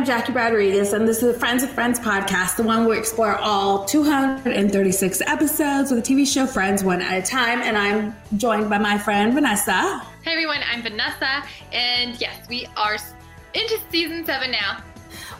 I'm Jackie Rodriguez, and this is the Friends of Friends podcast, the one where we explore all 236 episodes of the TV show Friends one at a time. And I'm joined by my friend Vanessa. Hey everyone, I'm Vanessa, and yes, we are into season seven now.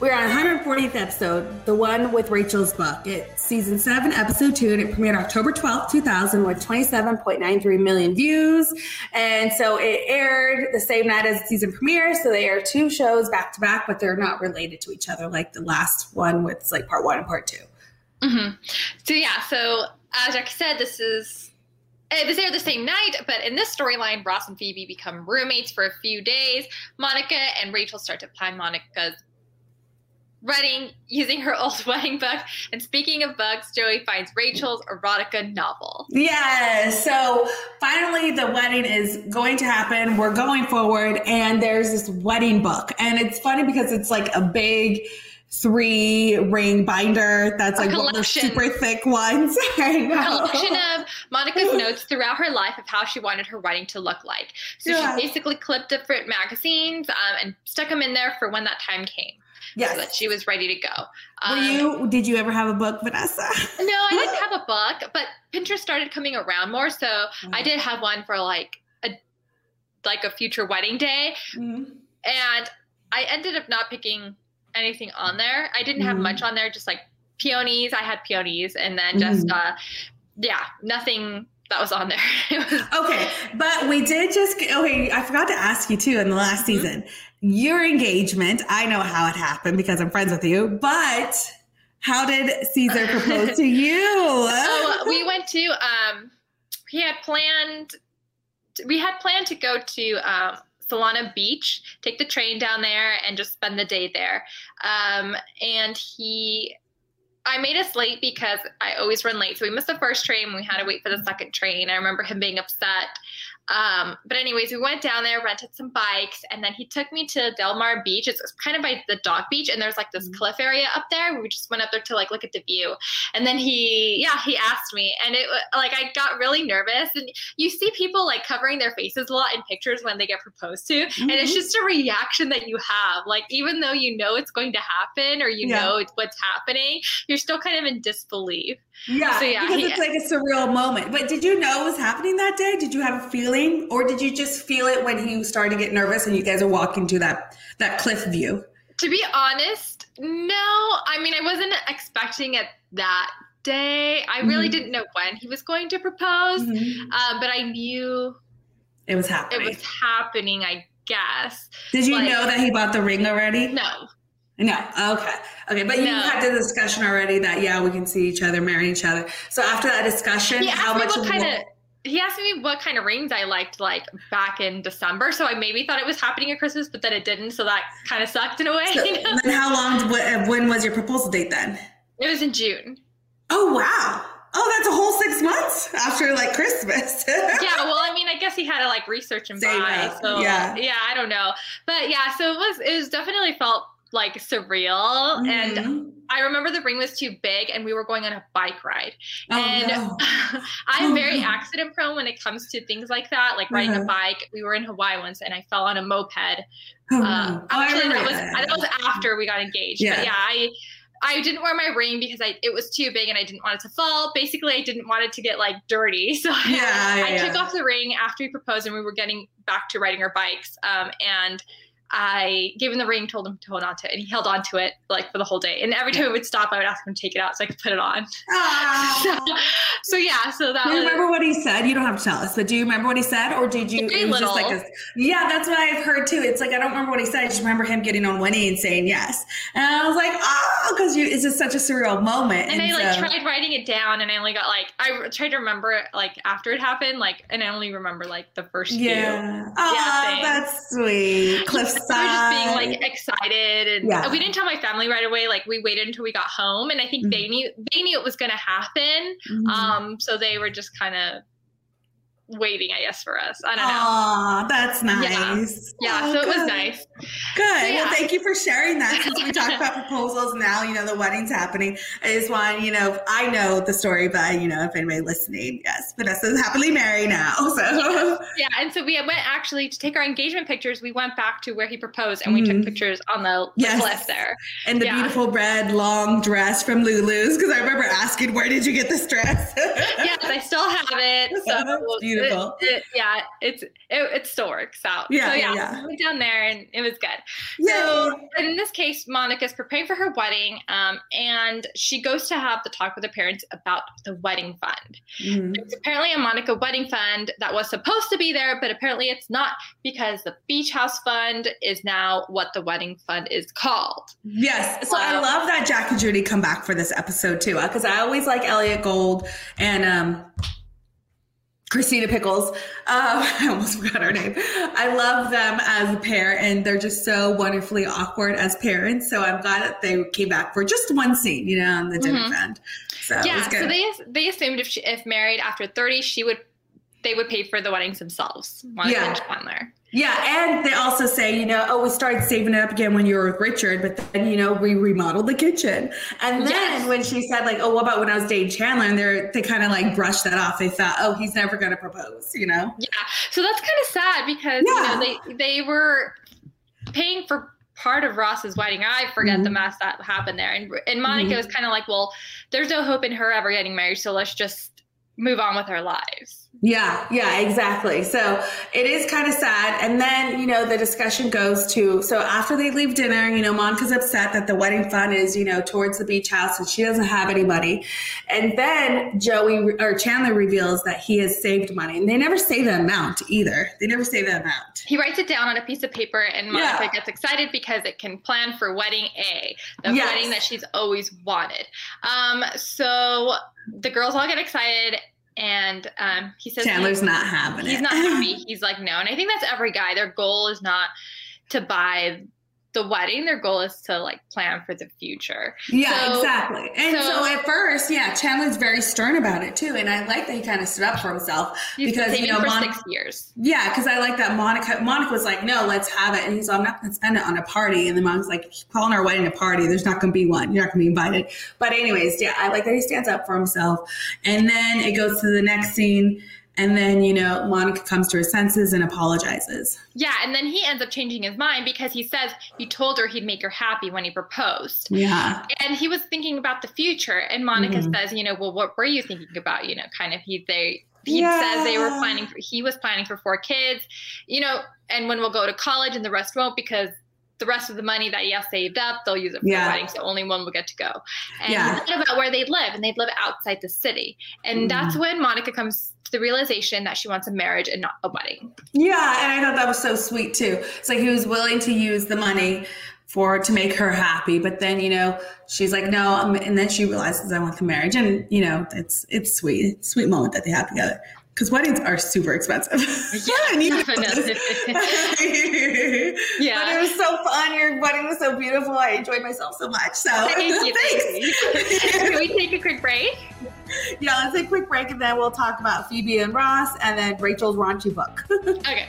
We're on 140th episode, the one with Rachel's book. It's season seven, episode two, and it premiered October 12th, 2000, with 27.93 million views. And so it aired the same night as the season premiere. So they air two shows back to back, but they're not related to each other like the last one with like part one and part 2 mm-hmm. So yeah, so as Jackie said, this is this aired the same night, but in this storyline, Ross and Phoebe become roommates for a few days. Monica and Rachel start to plan Monica's wedding using her old wedding book. And speaking of books, Joey finds Rachel's erotica novel. Yes. So finally, the wedding is going to happen. We're going forward, and there's this wedding book. And it's funny because it's like a big three ring binder that's like one of the super thick ones. a collection of Monica's notes throughout her life of how she wanted her wedding to look like. So yeah. she basically clipped different magazines um, and stuck them in there for when that time came. Yes. So that she was ready to go. Um, Were you? Did you ever have a book, Vanessa? no, I didn't have a book, but Pinterest started coming around more, so mm-hmm. I did have one for like a like a future wedding day, mm-hmm. and I ended up not picking anything on there. I didn't have mm-hmm. much on there, just like peonies. I had peonies, and then just mm-hmm. uh, yeah, nothing that was on there. okay, but we did just okay. I forgot to ask you too in the last mm-hmm. season your engagement. I know how it happened because I'm friends with you, but how did Caesar propose to you? so we went to, um, he had planned, we had planned to go to, um, Solana Beach, take the train down there and just spend the day there. Um, and he, I made us late because I always run late. So we missed the first train. We had to wait for the second train. I remember him being upset. Um, but anyways, we went down there, rented some bikes, and then he took me to Del Mar Beach. It's kind of by the Dog Beach, and there's like this mm-hmm. cliff area up there. We just went up there to like look at the view. And then he, yeah, he asked me, and it like I got really nervous. And you see people like covering their faces a lot in pictures when they get proposed to, mm-hmm. and it's mm-hmm. just a reaction that you have. Like even though you know it's going to happen or you yeah. know it's what's happening, you're still kind of in disbelief. Yeah, so, yeah because he, it's like a surreal moment. But did you know it was happening that day? Did you have a feeling, or did you just feel it when he started to get nervous and you guys are walking to that that cliff view? To be honest, no. I mean, I wasn't expecting it that day. I really mm-hmm. didn't know when he was going to propose, mm-hmm. uh, but I knew it was happening. It was happening. I guess. Did you know that he bought the ring already? No. No. Okay. Okay. But you no. had the discussion already that yeah, we can see each other, marry each other. So after that discussion, how much what kind of he asked me what kind of rings I liked like back in December. So I maybe thought it was happening at Christmas, but then it didn't. So that kind of sucked in a way. So, then how long uh, when was your proposal date then? It was in June. Oh wow. Oh, that's a whole six months after like Christmas. yeah, well, I mean, I guess he had to like research and Save buy. Up. So yeah, yeah, I don't know, but yeah, so it was it was definitely felt like surreal mm-hmm. and I remember the ring was too big and we were going on a bike ride. Oh, and no. I'm oh, very no. accident prone when it comes to things like that, like riding uh-huh. a bike. We were in Hawaii once and I fell on a moped. Oh, uh, actually, that was, that. was after we got engaged. Yeah. But yeah, I I didn't wear my ring because I it was too big and I didn't want it to fall. Basically, I didn't want it to get like dirty. So yeah, I, yeah, I took off the ring after we proposed and we were getting back to riding our bikes. Um, and I gave him the ring, told him to hold on to it, and he held on to it like for the whole day. And every time it would stop, I would ask him to take it out so I could put it on. So, so, yeah, so that. Do you was, remember what he said? You don't have to tell us, but do you remember what he said, or did you? Very little. Like a, yeah, that's what I've heard too. It's like I don't remember what he said. I just remember him getting on Winnie and saying yes, and I was like, oh, because you, it's just such a surreal moment. And, and I like so, tried writing it down, and I only got like I tried to remember it like after it happened, like, and I only remember like the first yeah. few. Oh, yeah, that's sweet. Cliffside like excited and yeah. we didn't tell my family right away like we waited until we got home and i think mm-hmm. they knew they knew it was going to happen mm-hmm. um so they were just kind of waiting, I guess, for us. I don't know. Aw, that's nice. Yeah, Oh, so it was nice. Good. yeah. Well, thank you for sharing that. Since we talked about proposals, now you know the wedding's happening. I just want you know I know the story, but you know if anybody listening, yes, Vanessa's happily married now. So Yeah, and so we went actually to take our engagement pictures. We went back to where he proposed, and we Mhm. took pictures on the Yes. cliff there. and the Yeah. beautiful red long dress from Lulu's because I remember asking where did you get this dress? yes, I still have it. So beautiful. it- it- yeah, it's it, it still works out. Yeah, so yeah, yeah, we went down there and it was good. Yay. So in this case, Monica's preparing for her wedding, um, and she goes to have the talk with her parents about the wedding fund. Mhm. It's apparently a Monica wedding fund that was supposed to be there, but apparently it's not because the beach house fund is now what the wedding fund is called. Yes. So I love that Jack and Judy come back for this episode too, because I always like Elliott Gould and um, Christina Pickles. Um, I almost forgot her name. I love them as a pair, and they're just so wonderfully awkward as parents. So I'm glad that they came back for just one scene, you know, on the dinner Mhm. fund. So yeah, so they they assumed if she, if married after 30, she would they would pay for the weddings themselves. Yeah. Chandler. Yeah, and they also say, you know, oh, we started saving it up again when you were with Richard, but then, you know, we remodeled the kitchen. And then Yes. when she said, like, oh, what about when I was dating Chandler? And they're, they kind of like brushed that off. They thought, oh, he's never going to propose, you know? Yeah, so that's kind of sad because Yeah. you know they they were paying for part of Ross's wedding. I forget the Mhm. mess that happened there, and and Monica Mhm. was kind of like, well, there's no hope in her ever getting married, so let's just move on with our lives. Yeah, yeah, exactly. So it is kind of sad. And then, you know, the discussion goes to so after they leave dinner, you know, Monica's upset that the wedding fund is, you know, towards the beach house and she doesn't have any money. And then Joey or Chandler reveals that he has saved money. And they never say the amount either. They never say the amount. He writes it down on a piece of paper, and Monica Yeah. gets excited because it can plan for wedding A, the Yes. wedding that she's always wanted. Um, so the girls all get excited, and um, he says Chandler's not having it. he's not happy. He's like, no. And I think that's every guy. Their goal is not to buy the wedding. Their goal is to like plan for the future. Yeah, So- exactly. And so, so- at first, yeah, Chandler's very stern about it too. And I like that he kind of stood up for himself. He's Because, you know, for Mon- six years. Yeah, because I like that Monica. Monica was like, "No, let's have it," and he's like, "I'm not going to spend it on a party." And the mom's like, "Calling our wedding a party. There's not going to be one. You're not going to be invited." But anyways, yeah, I like that he stands up for himself. And then it goes to the next scene, and then you know Monica comes to her senses and apologizes. Yeah, and then he ends up changing his mind because he says he told her he'd make her happy when he proposed. Yeah, And he was thinking about the future. And Monica Mhm. says, you know, well, what were you thinking about? You know, kind of he they he Yeah. says they were planning for he was planning for four kids, you know, and when we'll go to college and the rest won't because the rest of the money that he has saved up, they'll use it for Yeah. the wedding, so only one will get to go. And Yeah. he thought about where they'd live, and they'd live outside the city. And Mhm. that's when Monica comes to the realization that she wants a marriage and not a wedding. yeah, and I thought that was so sweet too. It's like he was willing to use the money for to make her happy, but then you know she's like, "No," and then she realizes I want the marriage, and you know it's it's sweet, it's a sweet moment that they have together. Because weddings are super expensive. And you know Yeah. But it was so fun. Your wedding was so beautiful. I enjoyed myself so much. So Thank you. thanks. Can we take a quick break? yeah, let's take a quick break and then we'll talk about Phoebe and Ross and then Rachel's raunchy book. Okay.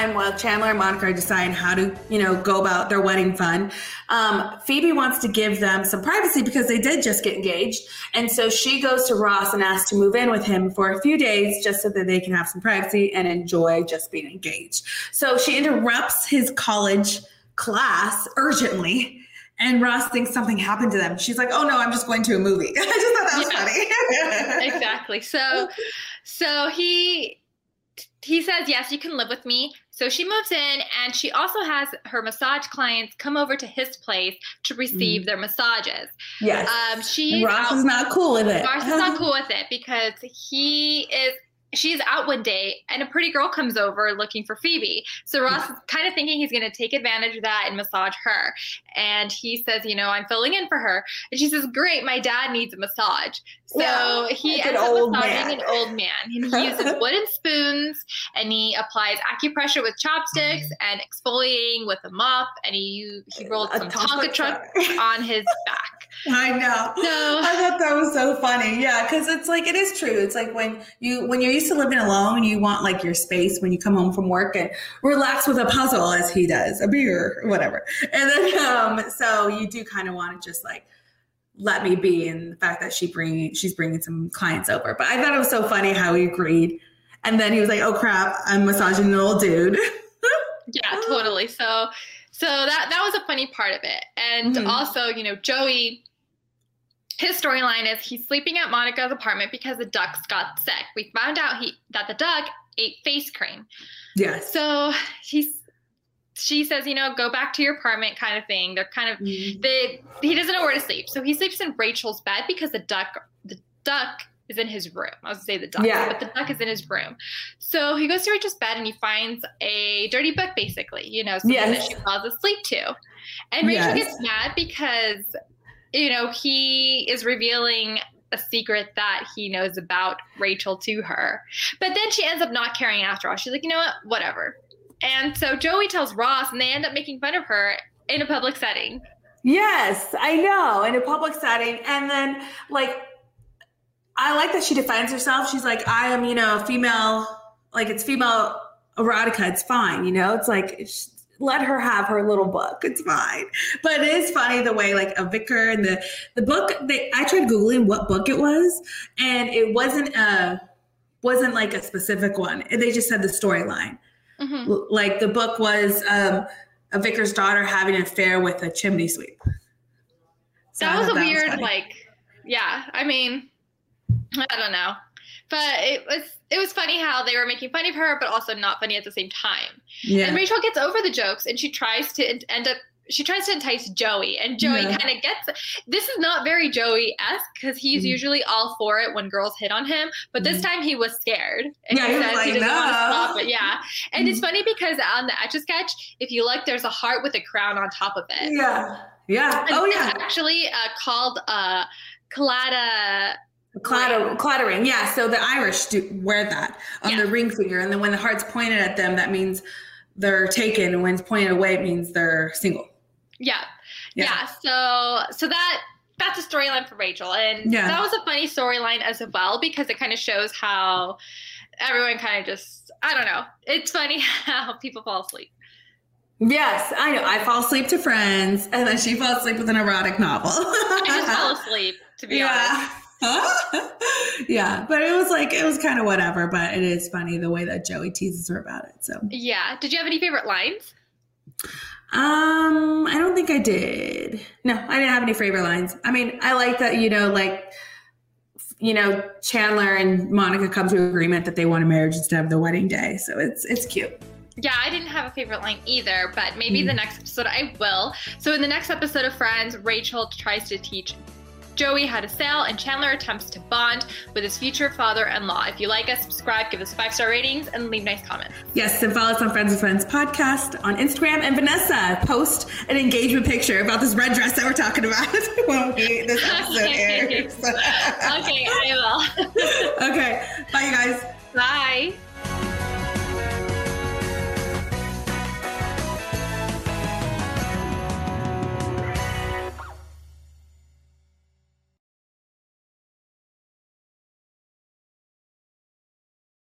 Time, while Chandler and Monica are deciding how to, you know, go about their wedding fun, um, Phoebe wants to give them some privacy because they did just get engaged, and so she goes to Ross and asks to move in with him for a few days just so that they can have some privacy and enjoy just being engaged. So she interrupts his college class urgently. and Ross thinks something happened to them. She's like, "Oh no, I'm just going to a movie." I just thought that was Yeah. funny. exactly. So, so he he says yes, you can live with me. So she moves in, and she also has her massage clients come over to his place to receive their massages. yes. Um, she Ross is not cool with it. Ross is not cool with it because he is. She's out one day and a pretty girl comes over looking for Phoebe. So hmm. Ross is kind of thinking he's going to take advantage of that and massage her. And he says, You know, I'm filling in for her. And she says, Great, my dad needs a massage. So Yeah, he ends up old massaging man. an old man. And he uses wooden spoons and he applies acupressure with chopsticks hmm. and exfoliating with a mop. And he, he rolled A some Tonka truck. on his back. I know. So- I thought that was so funny. Yeah, because it's like it is true. It's like when you when you're used to living alone you want like your space when you come home from work and relax with a puzzle as he does, a beer, whatever. And then um, so you do kind of want to just like let me be. And the fact that she bring she's bringing some clients over, but I thought it was so funny how he agreed. And then he was like, "Oh crap, I'm massaging an old dude." Yeah, totally. So so that that was a funny part of it. And Mhm. also, you know, Joey his storyline is he's sleeping at Monica's apartment because the ducks got sick. We found out he that the duck ate face cream. yes. So he's she says, you know, go back to your apartment kind of thing. They're kind of mm. they he doesn't know where to sleep. So he sleeps in Rachel's bed because the duck the duck is in his room. I was gonna say the duck, Yeah. but the duck is in his room. So he goes to Rachel's bed and he finds a dirty book, basically, you know, something Yes. that she falls asleep to. And Rachel Yes. gets mad because, you know, he is revealing a secret that he knows about Rachel to her. But then she ends up not caring after all. She's like, you know what? Whatever. And so Joey tells Ross, and they end up making fun of her in a public setting. Yes, I know, in a public setting. And then, like, I like that she defends herself. She's like, I am, you know, female, like, it's female erotica. It's fine, you know? It's like, let her have her little book. It's fine. But it is funny the way, like, a vicar and the, the book, they, I tried Googling what book it was, and it wasn't a, wasn't like a specific one. They just said the storyline Mhm. like the book was um, a vicar's daughter having an affair with a chimney sweep. So that was a thought weird, funny. like, yeah. I mean, I don't know, but it was it was funny how they were making fun of her, but also not funny at the same time. yeah, And Rachel gets over the jokes, and she tries to end up. She tries to entice Joey, and Joey Yeah. kind of gets. This is not very Joey esque because he's Mhm. usually all for it when girls hit on him, but this Mhm. time he was scared. And Yeah, he says like, doesn't want to "No." stop it. Yeah, and it's Mhm. funny because on the etch a sketch, if you look, there's a heart with a crown on top of it. yeah, yeah. And Oh yeah, actually uh, called uh, Claddagh. Clatter, clattering. Yeah, so the Irish do wear that on Yeah. their ring finger, and then when the heart's pointed at them, that means they're taken, and when it's pointed away, it means they're single. Yeah. Yeah. yeah, So so that that's a storyline for Rachel, and Yeah. that was a funny storyline as well because it kind of shows how everyone kind of just I don't know. It's funny how people fall asleep. Yes, I know. I fall asleep to Friends, and then she falls asleep with an erotic novel. I just fell asleep to be honest. yeah. but it was like it was kind of whatever. But it is funny the way that Joey teases her about it. So, Yeah. Did you have any favorite lines? um, I don't think I did. No, I didn't have any favorite lines. I mean, I like that you know, like you know, Chandler and Monica come to agreement that they want a marriage instead of the wedding day. So it's it's cute. Yeah, I didn't have a favorite line either, but maybe Mm. the next episode I will. So in the next episode of Friends, Rachel tries to teach Joey how to sail, and Chandler attempts to bond with his future father-in-law. If you like us, subscribe, give us five star ratings, and leave nice comments. Yes, and follow us on Friends with Friends podcast on Instagram. And Vanessa, post an engagement picture about this red dress that we're talking about when we, this episode airs. okay, I will. okay, bye, you guys. Bye.